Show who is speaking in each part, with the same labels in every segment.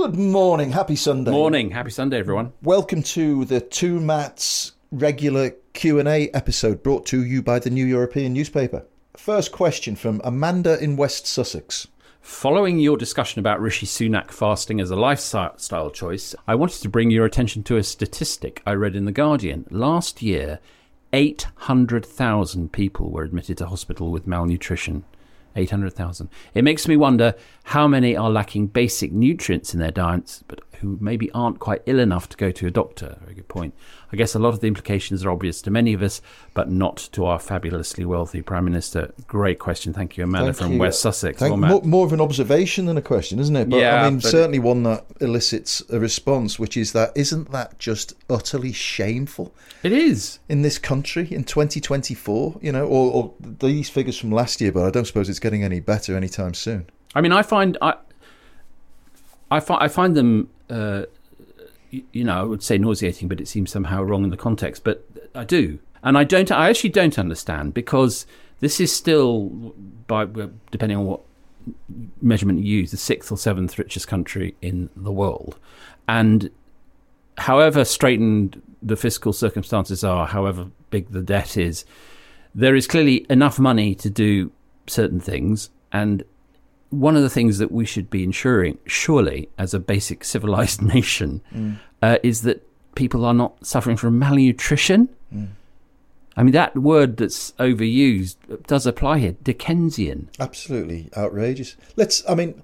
Speaker 1: Good morning, happy Sunday.
Speaker 2: Morning, happy Sunday, everyone.
Speaker 1: Welcome to the Two Matts regular Q&A episode brought to you by the New European newspaper. First question from Amanda in West Sussex.
Speaker 2: Following your discussion about Rishi Sunak fasting as a lifestyle choice, I wanted to bring your attention to a statistic I read in The Guardian. Last year, 800,000 people were admitted to hospital with malnutrition. 800,000. It makes me wonder how many are lacking basic nutrients in their diets, but who maybe aren't quite ill enough to go to a doctor. Very good point. I guess a lot of the implications are obvious to many of us, but not to our fabulously wealthy Prime Minister. Great question. Thank you, Amanda
Speaker 1: Thank
Speaker 2: from
Speaker 1: you.
Speaker 2: West Sussex. Well,
Speaker 1: more, more of an observation than a question, isn't it? But
Speaker 2: Yeah,
Speaker 1: I mean, certainly one that elicits a response, which is that isn't that just utterly shameful
Speaker 2: It is.
Speaker 1: in this country in 2024? You know, or, or these figures from last year, but I don't suppose it's getting any better anytime soon.
Speaker 2: I mean, I find I, I find I find them, uh, y- you know, I would say nauseating, but it seems somehow wrong in the context. But I do, and I don't. I actually don't understand because this is still, by depending on what measurement you use, the sixth or seventh richest country in the world, and however straitened the fiscal circumstances are, however big the debt is, there is clearly enough money to do certain things. And one of the things that we should be ensuring, surely, as a basic civilized nation, uh, is that people are not suffering from malnutrition. I mean, that word that's overused does apply here Dickensian.
Speaker 1: Absolutely outrageous. Let's. I mean,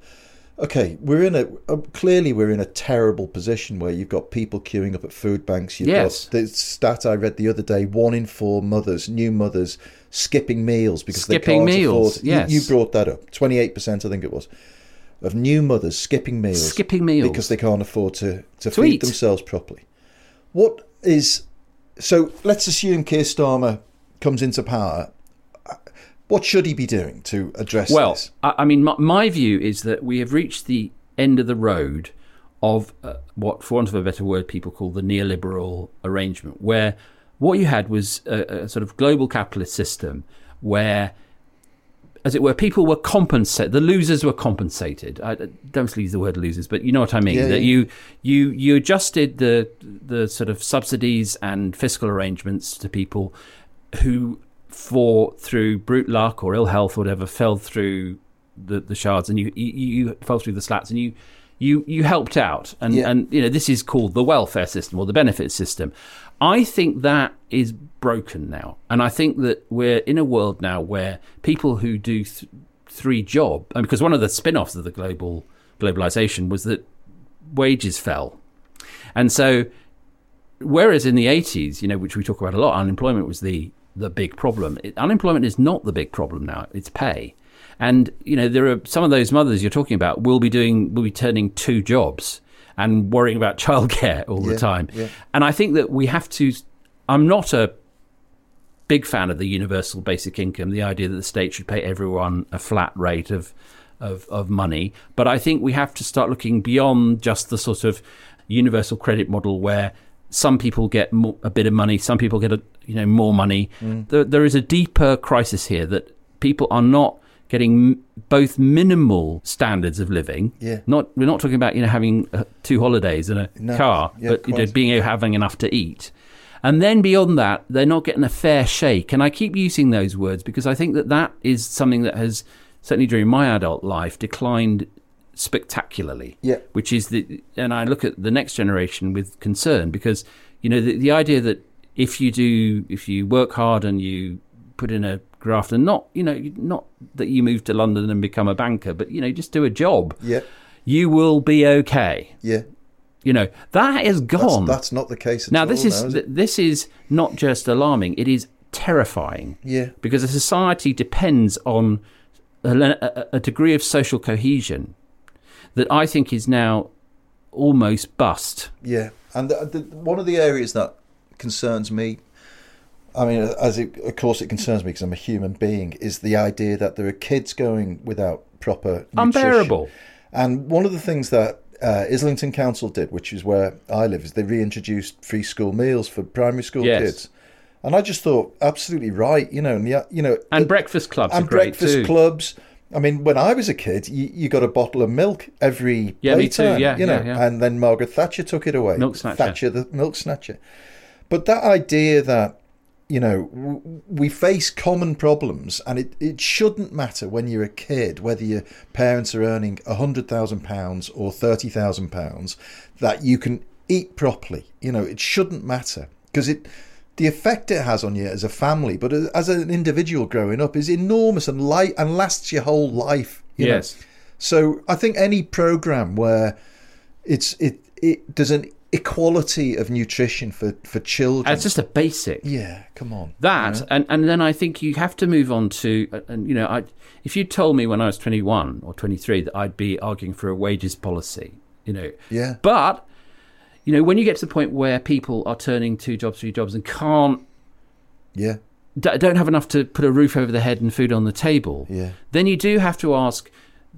Speaker 1: okay, we're in a uh, clearly we're in a terrible position where you've got people queuing up at food banks. You've
Speaker 2: Yes.
Speaker 1: got the stat I read the other day: one in four mothers, new mothers, skipping meals because
Speaker 2: Skipping
Speaker 1: they can't
Speaker 2: meals,
Speaker 1: afford. you-
Speaker 2: yes.
Speaker 1: you, brought that up. Twenty-eight percent, I think it was, of new mothers skipping meals,
Speaker 2: Skipping meals.
Speaker 1: because they can't afford to to,
Speaker 2: To
Speaker 1: feed
Speaker 2: eat.
Speaker 1: themselves properly. What is so? Let's assume Keir Starmer comes into power. What should he be doing to address
Speaker 2: Well,
Speaker 1: this?
Speaker 2: I, I mean, my, my view is that we have reached the end of the road of uh, what, for want of a better word, people call the neoliberal arrangement, where what you had was a, a sort of global capitalist system where, as it were, people were compensated. The losers were compensated. I I don't use the word losers, but you know what I mean.
Speaker 1: Yeah,
Speaker 2: that
Speaker 1: yeah.
Speaker 2: you you you adjusted the the sort of subsidies and fiscal arrangements to people who, for through brute luck or ill health or whatever, fell through the, the shards, and you, you you fell through the slats, and you you you helped out, and
Speaker 1: Yeah.
Speaker 2: and you know this is called the welfare system or the benefit system. I think that is broken now, and I think that we're in a world now where people who do th- three job, and because one of the spin-offs of the global globalization was that wages fell, and so whereas in the 80s, you know, which we talk about a lot, unemployment was the the big problem. It, unemployment is not the big problem now; it's pay. And you know, there are some of those mothers you're talking about will be doing, will be turning two jobs and worrying about childcare all the time.
Speaker 1: yeah.
Speaker 2: And I think that we have to. I'm not a big fan of the universal basic income, the idea that the state should pay everyone a flat rate of of, of money. But I think we have to start looking beyond just the sort of universal credit model where some people get more, a bit of money, some people get a, you know more money.
Speaker 1: Mm.
Speaker 2: There, there is a deeper crisis here that people are not getting both minimal standards of living.
Speaker 1: Yeah.
Speaker 2: Not we're not talking about you know having uh, two holidays and a
Speaker 1: No.
Speaker 2: car,
Speaker 1: Yeah,
Speaker 2: but you know being able having enough to eat. And then beyond that, they're not getting a fair shake. And I keep using those words because I think that that is something that has certainly during my adult life, declined spectacularly.
Speaker 1: Yeah.
Speaker 2: Which is the, and I look at the next generation with concern because, you know, the, the idea that if you do, if you work hard and you put in a graft and not, you know, not that you move to London and become a banker, but, you know, just do a job,
Speaker 1: Yeah,
Speaker 2: you will be okay.
Speaker 1: yeah.
Speaker 2: You know, that is gone.
Speaker 1: that's not the case at
Speaker 2: now,
Speaker 1: all
Speaker 2: this is,
Speaker 1: now, is
Speaker 2: this is not just alarming, it is terrifying
Speaker 1: Yeah,
Speaker 2: because a society depends on a, a degree of social cohesion that I think is now almost bust.
Speaker 1: yeah. And the, the, one of the areas that concerns me, I mean, as it, of course it concerns me because I'm a human being, is the idea that there are kids going without proper nutrition.
Speaker 2: Unbearable.
Speaker 1: And one of the things that uh, Islington Council did, which is where I live, is they reintroduced free school meals for primary school
Speaker 2: Yes.
Speaker 1: kids. And I just thought, absolutely right, you know, and the, you know,
Speaker 2: And breakfast clubs
Speaker 1: and
Speaker 2: are great
Speaker 1: breakfast
Speaker 2: too.
Speaker 1: clubs. I mean, when I was a kid, you, you got a bottle of milk every
Speaker 2: Yeah, me too. Yeah,
Speaker 1: you know,
Speaker 2: yeah, yeah.
Speaker 1: and then Margaret Thatcher took it away.
Speaker 2: Milk snatcher.
Speaker 1: Thatcher, the milk snatcher. But that idea that you know w- we face common problems, and it, it shouldn't matter when you're a kid whether your parents are earning a hundred thousand pounds or thirty thousand pounds, that you can eat properly. You know, it shouldn't matter because it. The effect it has on you as a family, but as an individual growing up, is enormous and light and lasts your whole life. you know.
Speaker 2: Yes.
Speaker 1: So I think any program where it's it it there's an equality of nutrition for for children.
Speaker 2: It's just a basic.
Speaker 1: yeah, come on.
Speaker 2: That and and then I think you have to move on to uh, and you know I if you told me when I was 21 or 23 that I'd be arguing for a wages policy, you know.
Speaker 1: Yeah.
Speaker 2: But you know when you get to the point where people are turning two jobs, three jobs and can't
Speaker 1: Yeah,
Speaker 2: d- don't have enough to put a roof over their head and food on the table,
Speaker 1: Yeah.
Speaker 2: then you do have to ask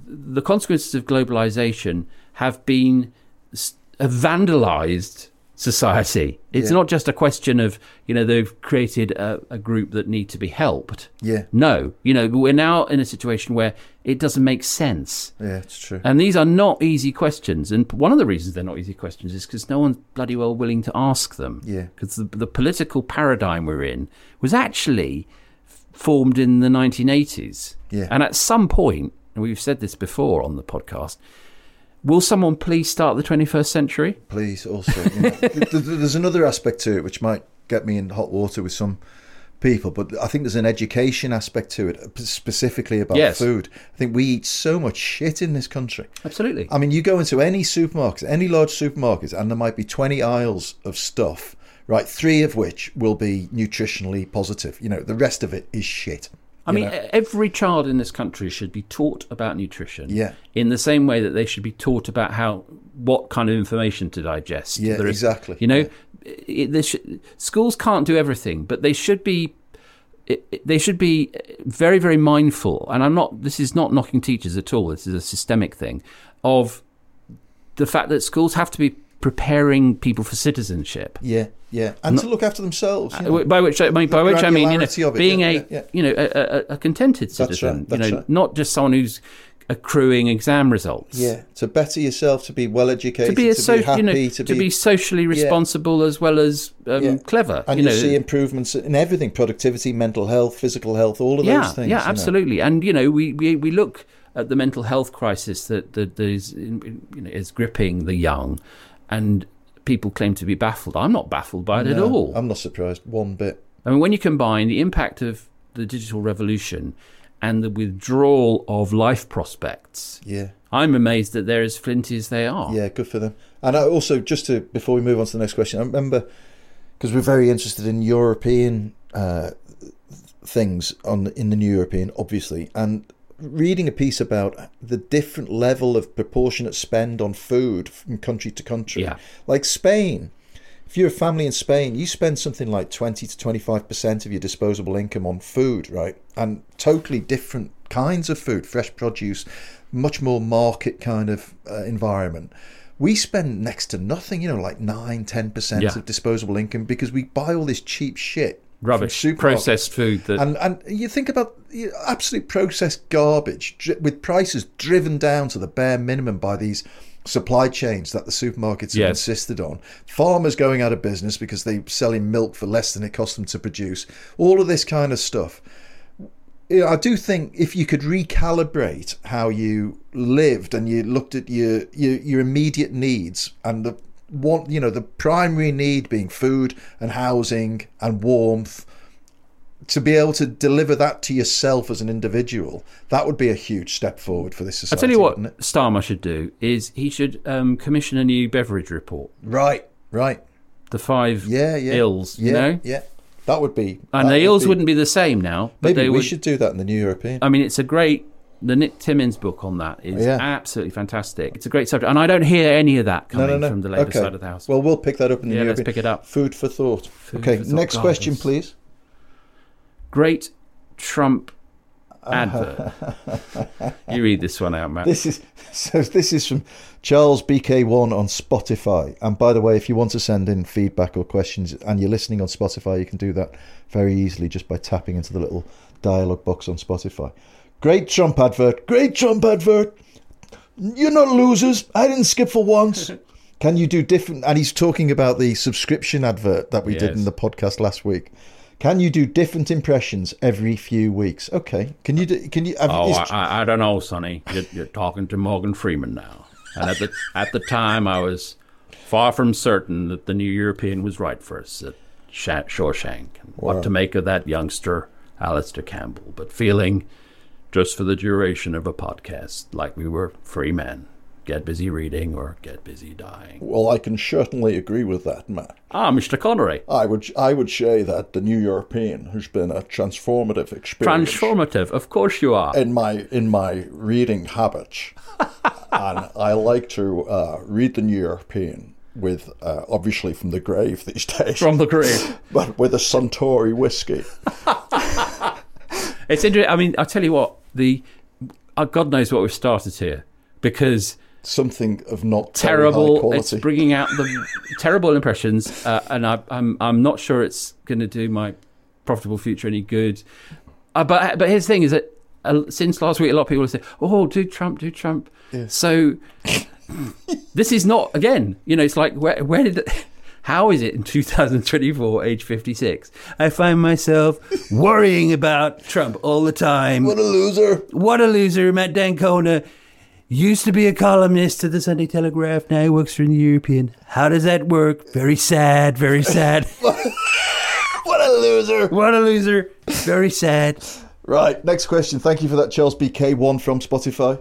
Speaker 2: the consequences of globalization have been s- have vandalized society. It's
Speaker 1: Yeah.
Speaker 2: not just a question of you know they've created a, a group that need to be helped.
Speaker 1: yeah,
Speaker 2: No, you know we're now in a situation where it doesn't make sense.
Speaker 1: yeah. It's true.
Speaker 2: And these are not easy questions. And one of the reasons they're not easy questions is because no one's bloody well willing to ask them.
Speaker 1: Yeah.
Speaker 2: Because the, the political paradigm we're in was actually formed in the 1980s.
Speaker 1: Yeah.
Speaker 2: And at some point, and we've said this before on the podcast, will someone please start the 21st century?
Speaker 1: Please, also, you know, th- th- there's another aspect to it which might get me in hot water with some people, but I think there's an education aspect to it, specifically about
Speaker 2: Yes.
Speaker 1: food. I think we eat so much shit in this country.
Speaker 2: Absolutely.
Speaker 1: I mean, you go into any supermarket, any large supermarkets, and there might be 20 aisles of stuff, right? Three of which will be nutritionally positive. You know, the rest of it is shit.
Speaker 2: I mean,
Speaker 1: know?
Speaker 2: every child in this country should be taught about nutrition.
Speaker 1: Yeah.
Speaker 2: In the same way that they should be taught about how what kind of information to digest.
Speaker 1: Yeah, exactly.
Speaker 2: You know, it, there should, schools can't do everything, but they should be. It, it- they should be very, very mindful. And I'm not. This is not knocking teachers at all. This is a systemic thing of the fact that schools have to be preparing people for citizenship.
Speaker 1: yeah, yeah. And to look after themselves. you know.
Speaker 2: Uh, By which I mean, by which I mean, you know,
Speaker 1: it,
Speaker 2: being
Speaker 1: yeah,
Speaker 2: a
Speaker 1: yeah, yeah.
Speaker 2: you know a, a, contented citizen.
Speaker 1: right, that's
Speaker 2: you know,
Speaker 1: right.
Speaker 2: not just someone who's accruing exam results.
Speaker 1: yeah, to better yourself, to be well educated,
Speaker 2: To be a so,
Speaker 1: happy,
Speaker 2: you know,
Speaker 1: to,
Speaker 2: to be socially responsible as well as um,
Speaker 1: Yeah.
Speaker 2: clever.
Speaker 1: and
Speaker 2: you
Speaker 1: you
Speaker 2: know,
Speaker 1: see improvements in everything: productivity, mental health, physical health, all of
Speaker 2: yeah,
Speaker 1: those things.
Speaker 2: yeah,
Speaker 1: you know.
Speaker 2: absolutely. And you know, we, we, we look at the mental health crisis that that, is you know is gripping the young, and people claim to be baffled. I'm not baffled by it at all.
Speaker 1: I'm not surprised one bit.
Speaker 2: I mean, when you combine the impact of the digital revolution and the withdrawal of life prospects,
Speaker 1: Yeah.
Speaker 2: I'm amazed that they're as flinty as they are.
Speaker 1: Yeah, good for them. And I also, just to before we move on to the next question, I remember because we're very interested in European uh, things on in the New European, obviously, and reading a piece about the different level of proportionate spend on food from country to country.
Speaker 2: Yeah.
Speaker 1: Like Spain, if you're a family in Spain, you spend something like 20 to 25% of your disposable income on food, right? And totally different kinds of food, fresh produce, much more market kind of uh, environment. We spend next to nothing, you know, like 9, 10%
Speaker 2: Yeah.
Speaker 1: of disposable income because we buy all this cheap shit.
Speaker 2: Rubbish, processed food that
Speaker 1: And and you think about you know, absolute processed garbage dri- with prices driven down to the bare minimum by these supply chains that the supermarkets have
Speaker 2: Yes.
Speaker 1: insisted on. Farmers going out of business because they're selling milk for less than it costs them to produce. All of this kind of stuff. you know, I do think if you could recalibrate how you lived and you looked at your your, your immediate needs and the one, you know, the primary need being food and housing and warmth, to be able to deliver that to yourself as an individual, that would be a huge step forward for this society.
Speaker 2: I tell you what? Starmer should do is he should um, commission a new Beveridge report.
Speaker 1: Right, right.
Speaker 2: The five
Speaker 1: Yeah, yeah.
Speaker 2: ills,
Speaker 1: yeah,
Speaker 2: you know,
Speaker 1: Yeah. That would be.
Speaker 2: and the
Speaker 1: would
Speaker 2: ills
Speaker 1: be-
Speaker 2: wouldn't be the same now. But
Speaker 1: Maybe we
Speaker 2: would,
Speaker 1: should do that in the New European.
Speaker 2: I mean, it's a great. The Nick Timmins book on that is
Speaker 1: Yeah.
Speaker 2: absolutely fantastic. It's a great subject, and I don't hear any of that coming
Speaker 1: no, no.
Speaker 2: from the Labour
Speaker 1: okay.
Speaker 2: side of the house.
Speaker 1: Well, we'll pick that up in the
Speaker 2: Yeah, let's pick it up.
Speaker 1: Food for thought.
Speaker 2: Food
Speaker 1: okay,
Speaker 2: for thought.
Speaker 1: next
Speaker 2: God,
Speaker 1: question, please.
Speaker 2: great Trump ah. advert. you read this one out, Matt.
Speaker 1: This is so. This is from Charles BK1 on Spotify. And by the way, if you want to send in feedback or questions, and you're listening on Spotify, you can do that very easily just by tapping into the little dialogue box on Spotify. Great Trump advert. Great Trump advert. You're not losers. I didn't skip for once. Can you do different? And he's talking about the subscription advert that we did in the podcast last week. Can you do different impressions every few weeks? Okay. Can you do? Can you? Have,
Speaker 2: Oh,
Speaker 1: is-
Speaker 2: I, I, I don't know, Sonny. You're, you're talking to Morgan Freeman now. And at the at the time, I was far from certain that the New European was right for us at Shawshank and what to make of that youngster, Alistair Campbell. But feeling, just for the duration of a podcast, like we were free men. Get busy reading or get busy dying.
Speaker 1: Well, I can certainly agree with that, Matt.
Speaker 2: Ah, Mr. Connery.
Speaker 1: I would I would say that the New European has been a transformative experience
Speaker 2: Transformative. Of course you are.
Speaker 1: in my in my reading habits, and I like to uh, read the New European with uh, obviously from the grave these days,
Speaker 2: From the grave.
Speaker 1: but with a Suntory whiskey.
Speaker 2: It's interesting. I mean, I tell you what, the uh, God knows what we've started here because
Speaker 1: Something of not
Speaker 2: terrible. It's bringing out the terrible impressions, uh, and I, I'm I'm not sure it's going to do my profitable future any good. Uh, but but here's the thing: is that uh, since last week, a lot of people have said, "Oh, do Trump, do Trump." So this is not again. You know, it's like where where did. The, how is it in 2024, age 56? I find myself worrying about Trump all the time.
Speaker 1: what a loser!
Speaker 2: What a loser, Matt d'Ancona. Used to be a columnist at the Sunday Telegraph, now he works for the European. How does that work? Very sad, very sad.
Speaker 1: What a loser!
Speaker 2: what a loser. Very sad.
Speaker 1: Right, next question. Thank you for that, Charles BK1 from Spotify.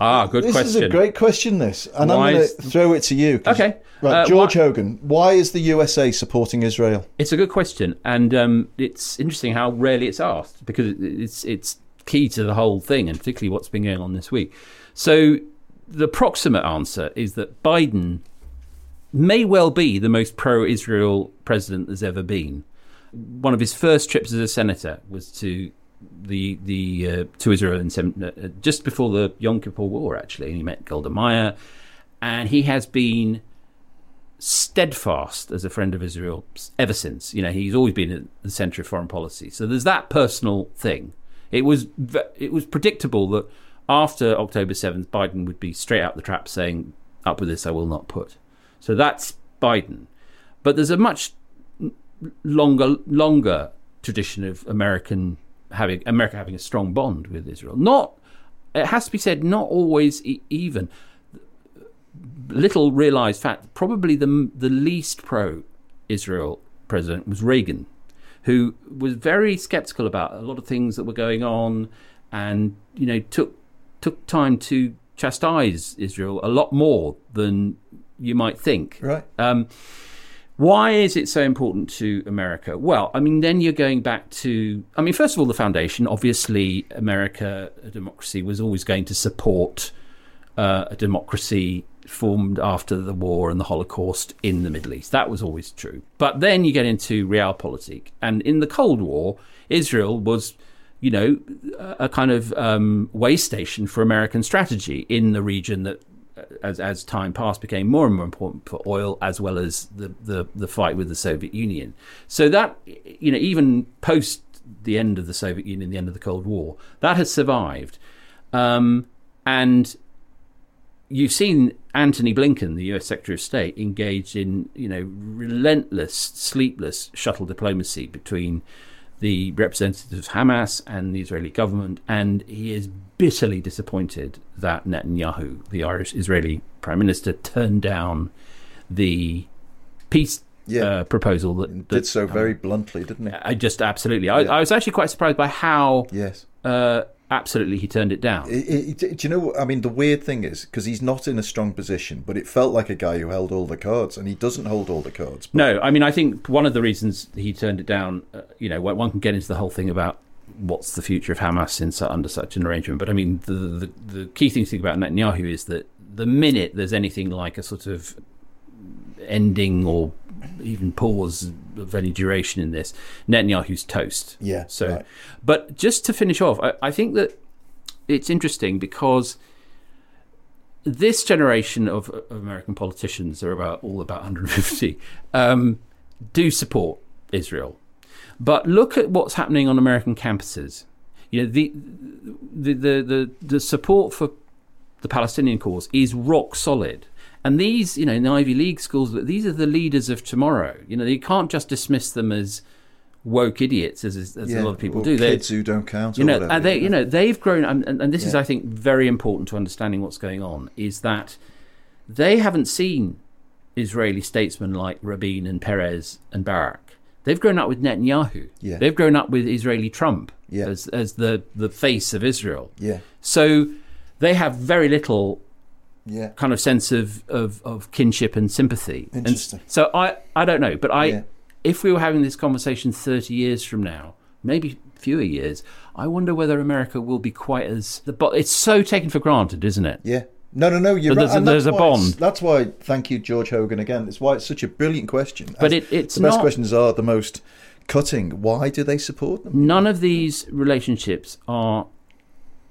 Speaker 2: Ah, good
Speaker 1: this
Speaker 2: question.
Speaker 1: This is a great question, this. And
Speaker 2: Why
Speaker 1: I'm going to throw it to you.
Speaker 2: Okay.
Speaker 1: Right,
Speaker 2: Uh,
Speaker 1: George
Speaker 2: why-
Speaker 1: Hogan, why is the USA supporting Israel?
Speaker 2: It's a good question, and um, it's interesting how rarely it's asked because it's it's key to the whole thing, and particularly what's been going on this week. So, the proximate answer is that Biden may well be the most pro-Israel president there's ever been. One of his first trips as a senator was to the the uh, to Israel seven, uh, just before the Yom Kippur War. Actually, and he met Golda Meir, and he has been steadfast as a friend of Israel ever since. You know, he's always been at the centre of foreign policy. So there's that personal thing. It was it was predictable that after October seventh, Biden would be straight out the trap saying, "Up with this, I will not put." So that's Biden. But there's a much longer longer tradition of American having America having a strong bond with Israel. Not it has to be said, not always e- even. Little realized fact, probably the the least pro Israel president was Reagan, who was very skeptical about a lot of things that were going on, and you know took took time to chastise Israel a lot more than you might think.
Speaker 1: Right.
Speaker 2: Um, why is it so important to America? Well, I mean, then you're going back to, I mean, first of all, the foundation. Obviously, America, a democracy, was always going to support uh, a democracy formed after the war and the Holocaust in the Middle East. That was always true. But then you get into realpolitik. And in the Cold War, Israel was, you know, a kind of um, way station for American strategy in the region that as as time passed, became more and more important for oil, as well as the, the, the fight with the Soviet Union. So that you know, even post the end of the Soviet Union, the end of the Cold War, that has survived, um, and you've seen Antony Blinken, the U.S. Secretary of State, engaged in you know relentless, sleepless shuttle diplomacy between the representatives of Hamas and the Israeli government, and he is bitterly disappointed that Netanyahu, the Irish Israeli Prime Minister, turned down the peace
Speaker 1: Yeah.
Speaker 2: uh, proposal that, that
Speaker 1: Did so very bluntly, didn't he?
Speaker 2: I just absolutely. I,
Speaker 1: Yeah.
Speaker 2: I was actually quite surprised by how
Speaker 1: Yes.
Speaker 2: uh, absolutely he turned it down.
Speaker 1: It, it, do you know? what- I mean, the weird thing is because he's not in a strong position, but it felt like a guy who held all the cards, and he doesn't hold all the cards. But
Speaker 2: No, I mean, I think one of the reasons he turned it down, uh, you know, one one can get into the whole thing about what's the future of Hamas in under such an arrangement. But I mean, the, the the key thing to think about Netanyahu is that the minute there's anything like a sort of ending or even pause of any duration in this, Netanyahu's toast.
Speaker 1: Yeah,
Speaker 2: So,
Speaker 1: right.
Speaker 2: but just to finish off, I, I think that it's interesting because this generation of, of American politicians are about all about 150 um, do support Israel, but look at what's happening on American campuses. You know the the the the, the support for the Palestinian cause is rock solid. And these, you know, in the Ivy League schools, these are the leaders of tomorrow. You know, you can't just dismiss them as woke idiots, as, as
Speaker 1: yeah,
Speaker 2: a lot of people do.
Speaker 1: Kids who don't count.
Speaker 2: you
Speaker 1: or
Speaker 2: know,
Speaker 1: whatever,
Speaker 2: they, you know, they've grown, and, and, and this is, I think, very important to understanding what's going on. Is that they haven't seen Israeli statesmen like Rabin and Peres and Barak. They've grown up with Netanyahu.
Speaker 1: Yeah.
Speaker 2: They've grown up with Israeli Trump
Speaker 1: Yeah.
Speaker 2: as as the the face of Israel.
Speaker 1: Yeah,
Speaker 2: So they have very little
Speaker 1: yeah.
Speaker 2: kind of sense of, of, of kinship and sympathy. And
Speaker 1: Interesting.
Speaker 2: so I, I don't know, but I,
Speaker 1: Yeah.
Speaker 2: if we were having this conversation 30 years from now, maybe fewer years, I wonder whether America will be quite as the. But it's so taken for granted, isn't it?
Speaker 1: Yeah. No, no, no. You're
Speaker 2: But
Speaker 1: right.
Speaker 2: there's a- there's a bond.
Speaker 1: That's why. Thank you, George Hogan. Again, it's why it's such a brilliant question.
Speaker 2: But it- it's
Speaker 1: the best
Speaker 2: not-
Speaker 1: questions are the most cutting. Why do they support them?
Speaker 2: None of these relationships are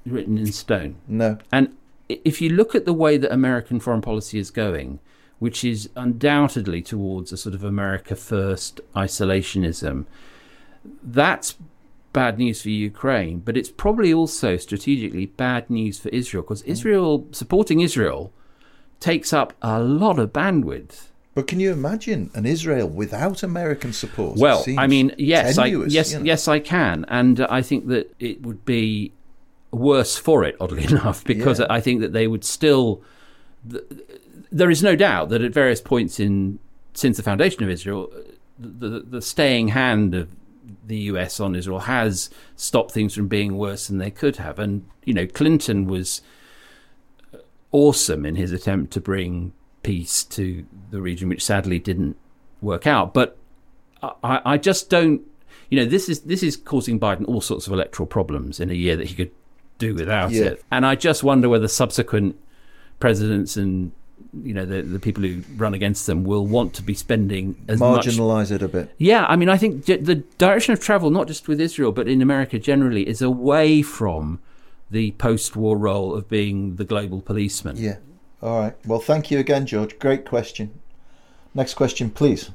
Speaker 2: written in stone.
Speaker 1: No.
Speaker 2: And if you look at the way that American foreign policy is going, which is undoubtedly towards a sort of America first isolationism, that's bad news for Ukraine, but it's probably also strategically bad news for Israel because Israel supporting Israel takes up a lot of bandwidth.
Speaker 1: But can you imagine an Israel without American support?
Speaker 2: Well, I mean, yes, I, yes,
Speaker 1: you know.
Speaker 2: yes, I can, and uh, I think that it would be worse for it, oddly enough, because
Speaker 1: Yeah.
Speaker 2: I think that they would still. th- There is no doubt that at various points in since the foundation of Israel, uh, the the staying hand of the U.S. on Israel has stopped things from being worse than they could have, and you know, Clinton was awesome in his attempt to bring peace to the region, which sadly didn't work out. But I, I just don't. You know, this is this is causing Biden all sorts of electoral problems in a year that he could do without
Speaker 1: Yeah.
Speaker 2: it. And I just wonder whether subsequent presidents and you know the the people who run against them will want to be spending as much.
Speaker 1: Marginalise it a bit.
Speaker 2: Yeah, I mean, I think the direction of travel, not just with Israel but in America generally, is away from the post-war role of being the global policeman.
Speaker 1: Yeah. All right. Well, thank you again, George. Great question. Next question, please.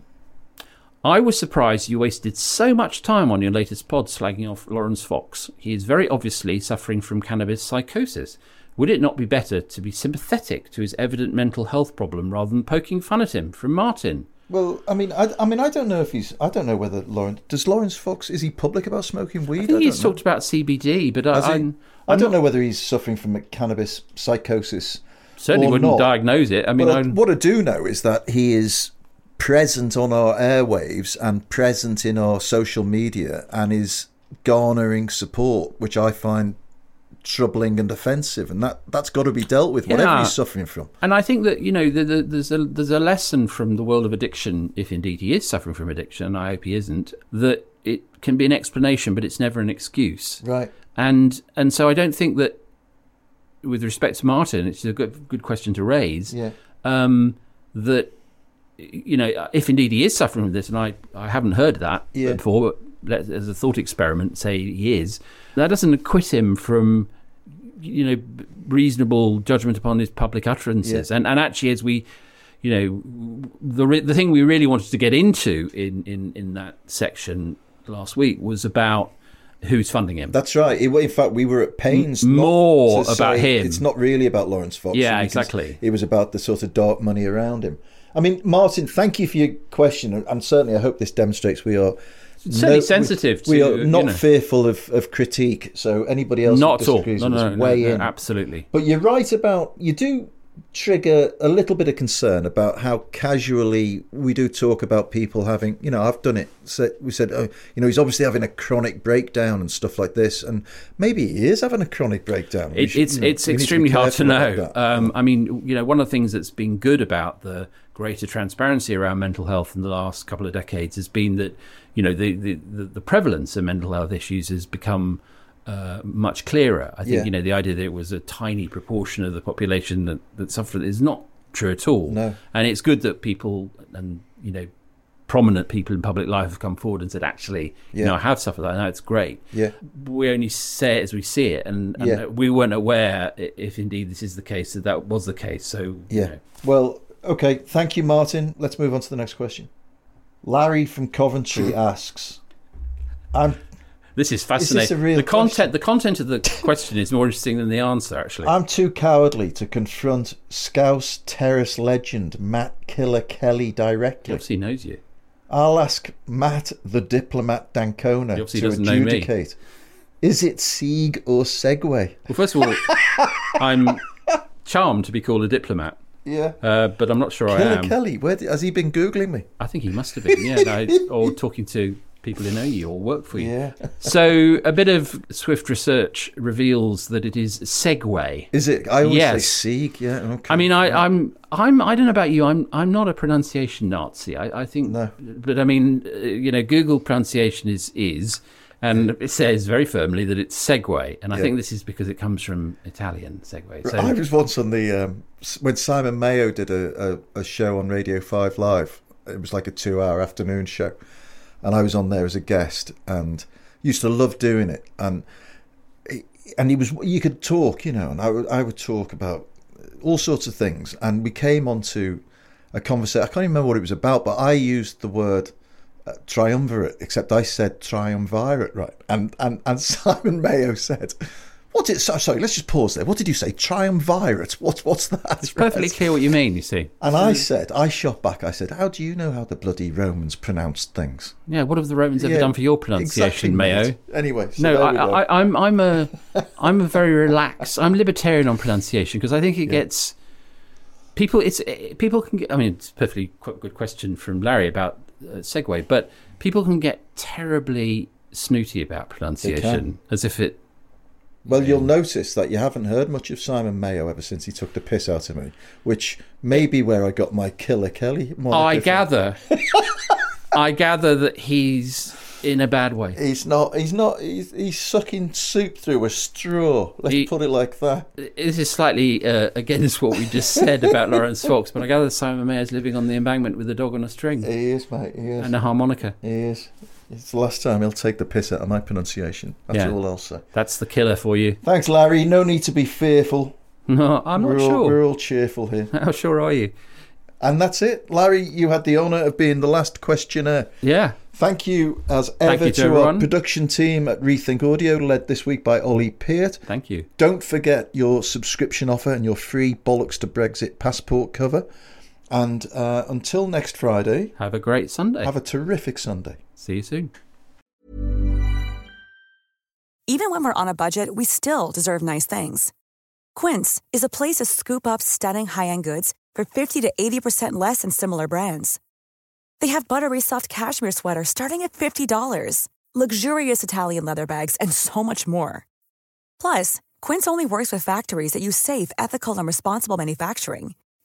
Speaker 2: I was surprised you wasted so much time on your latest pod slagging off Laurence Fox. He is very obviously suffering from cannabis psychosis. Would it not be better to be sympathetic to his evident mental health problem rather than poking fun at him? From Martin.
Speaker 1: Well, I mean, I, I mean, I don't know if he's. I don't know whether Laurence does. Laurence Fox is he public about smoking weed?
Speaker 2: I think he's
Speaker 1: know.
Speaker 2: talked about CBD, but I,
Speaker 1: he?
Speaker 2: I'm,
Speaker 1: I
Speaker 2: I'm
Speaker 1: don't
Speaker 2: not-
Speaker 1: know whether he's suffering from cannabis psychosis.
Speaker 2: certainly wouldn't
Speaker 1: not.
Speaker 2: diagnose it. I mean,
Speaker 1: I- what I do know is that he is present on our airwaves and present in our social media and is garnering support, which I find troubling and offensive, and that that's got to be dealt with, whatever
Speaker 2: Yeah.
Speaker 1: he's suffering from.
Speaker 2: And I think that you know the, the, there's a there's a lesson from the world of addiction, if indeed he is suffering from addiction. I hope he isn't. That it can be an explanation, but it's never an excuse.
Speaker 1: Right.
Speaker 2: And and so I don't think that, with respect to Martin, it's a good good question to raise.
Speaker 1: Yeah.
Speaker 2: Um, that you know, if indeed he is suffering from this, and I I haven't heard that
Speaker 1: Yeah.
Speaker 2: before, but let, as a thought experiment, say he is, that doesn't acquit him from you know reasonable judgment upon his public utterances.
Speaker 1: Yeah.
Speaker 2: And and actually, as we you know the re- the thing we really wanted to get into in in in that section last week was about who's funding him.
Speaker 1: That's right. It- in fact, we were at pains
Speaker 2: more about
Speaker 1: say-
Speaker 2: him.
Speaker 1: It's not really about Laurence Fox.
Speaker 2: Yeah, exactly.
Speaker 1: It was about the sort of dark money around him. I mean, Martin, thank you for your question, and- certainly I hope this demonstrates we are
Speaker 2: Certainly
Speaker 1: we-
Speaker 2: sensitive
Speaker 1: We,
Speaker 2: to, we
Speaker 1: are
Speaker 2: you
Speaker 1: not
Speaker 2: know.
Speaker 1: fearful of, of critique. So anybody else
Speaker 2: Not at all. No, no, no,
Speaker 1: weigh
Speaker 2: no,
Speaker 1: in.
Speaker 2: absolutely.
Speaker 1: But you're right about you do trigger a little bit of concern about how casually we do talk about people having. You know, I've done it. So we said, oh, you know, he's obviously having a chronic breakdown and stuff like this, and maybe he is having a chronic breakdown.
Speaker 2: It,
Speaker 1: should-
Speaker 2: it's
Speaker 1: you know,
Speaker 2: it's
Speaker 1: we need be
Speaker 2: extremely hard to know. Um, I mean, you know, one of the things that's been good about the greater transparency around mental health in the last couple of decades has been that you know the, the, the prevalence of mental health issues has become uh, much clearer. I think
Speaker 1: Yeah.
Speaker 2: you know the idea that it was a tiny proportion of the population that, that suffered is not true at all.
Speaker 1: No.
Speaker 2: and it's good that people and you know prominent people in public life have come forward and said, actually, you know, I have suffered that. Now it's great
Speaker 1: yeah.
Speaker 2: we only say it as we see it, and, and
Speaker 1: Yeah.
Speaker 2: we weren't aware if indeed this is the case that that was the case. So you
Speaker 1: Yeah.
Speaker 2: know.
Speaker 1: Well, okay. Thank you, Martin. Let's move on to the next question. Larry from Coventry asks, "I'm
Speaker 2: this is
Speaker 1: this
Speaker 2: fascinating.
Speaker 1: real
Speaker 2: the content,
Speaker 1: question?
Speaker 2: the content of the question is more interesting than the answer. Actually,
Speaker 1: I'm too cowardly to confront Scouse Terrace legend Matt Killer Kelly
Speaker 2: he
Speaker 1: directly.
Speaker 2: obviously knows you.
Speaker 1: I'll ask Matt the diplomat d'Ancona
Speaker 2: He
Speaker 1: to
Speaker 2: doesn't know me.
Speaker 1: adjudicate. Is it Sieg or Segway?
Speaker 2: Well, first of all, I'm charmed to be called a diplomat,
Speaker 1: Yeah.
Speaker 2: uh, but I'm not sure I am.
Speaker 1: Killer
Speaker 2: am.
Speaker 1: Kelly, where did, has he been googling me?
Speaker 2: I think he must have been, yeah, no, or talking to people who know you or work for you.
Speaker 1: Yeah.
Speaker 2: So a bit of swift research reveals that it is Segway.
Speaker 1: Is it? I always
Speaker 2: Yes.
Speaker 1: say Sieg. Yeah. Okay.
Speaker 2: I mean, I, I'm, I'm, I don't know about you. I'm, I'm not a pronunciation Nazi. I, I think,
Speaker 1: No.
Speaker 2: but I mean, uh, you know, Google pronunciation is is, and it says very firmly that it's Segway, and I
Speaker 1: Yeah.
Speaker 2: think this is because it comes from Italian Segway. So
Speaker 1: I was once on the um, when Simon Mayo did a, a, a show on Radio Five Live. It was like a two-hour afternoon show, and I was on there as a guest, and used to love doing it. And and he was you could talk, you know, and I would I would talk about all sorts of things, and we came onto a conversation. I can't even remember what it was about, but I used the word uh, triumvirate, except I said triumvirate, right? And and and Simon Mayo said, "What did? So, sorry, let's just pause there. What did you say? Triumvirate? What? What's that?"
Speaker 2: it's perfectly
Speaker 1: right?
Speaker 2: clear what you mean. You see,
Speaker 1: And I said, I shot back. I said, "How do you know how the bloody Romans pronounced things?"
Speaker 2: yeah. What have the Romans ever
Speaker 1: Yeah,
Speaker 2: done for your pronunciation,
Speaker 1: exactly,
Speaker 2: Mayo?
Speaker 1: mate. Anyway, so
Speaker 2: No, I,
Speaker 1: we go.
Speaker 2: I, I'm I'm a I'm a very relaxed. I'm libertarian on pronunciation because I think it gets people. It's people can. Get, I mean, it's a perfectly qu- good question from Larry about uh, segue, but people can get terribly snooty about pronunciation as if it.
Speaker 1: Well, you'll notice that you haven't heard much of Simon Mayo ever since he took the piss out of me, which may be where I got my Killer Kelly.
Speaker 2: I gather. I gather that he's in a bad way.
Speaker 1: He's not. He's not. He's, he's sucking soup through a straw. Let's
Speaker 2: He-
Speaker 1: put it like that.
Speaker 2: This is slightly uh, against what we just said about Laurence Fox, but I gather Simon Mayo's living on the embankment with a dog on a string
Speaker 1: He is, mate. He is.
Speaker 2: and a harmonica.
Speaker 1: He is. It's the last time he'll take the piss out of my pronunciation. That's
Speaker 2: Yeah.
Speaker 1: all I'll say.
Speaker 2: That's the killer for you.
Speaker 1: Thanks, Larry. No need to be fearful.
Speaker 2: No, I'm not
Speaker 1: we're all,
Speaker 2: sure.
Speaker 1: We're all cheerful here.
Speaker 2: How sure are you?
Speaker 1: And that's it. Larry, you had the honour of being the last questioner.
Speaker 2: Yeah.
Speaker 1: Thank you, as ever,
Speaker 2: you to
Speaker 1: to, our production team at Rethink Audio, led this week by Ollie Peart.
Speaker 2: Thank you.
Speaker 1: Don't forget your subscription offer and your free Bollocks to Brexit passport cover. And uh, until next Friday,
Speaker 2: Have a great Sunday.
Speaker 1: have a terrific Sunday.
Speaker 2: See you soon.
Speaker 3: Even when we're on a budget, we still deserve nice things. Quince is a place to scoop up stunning high-end goods for 50 to 80% less than similar brands. They have buttery soft cashmere sweaters starting at $50, luxurious Italian leather bags, and so much more. Plus, Quince only works with factories that use safe, ethical, and responsible manufacturing.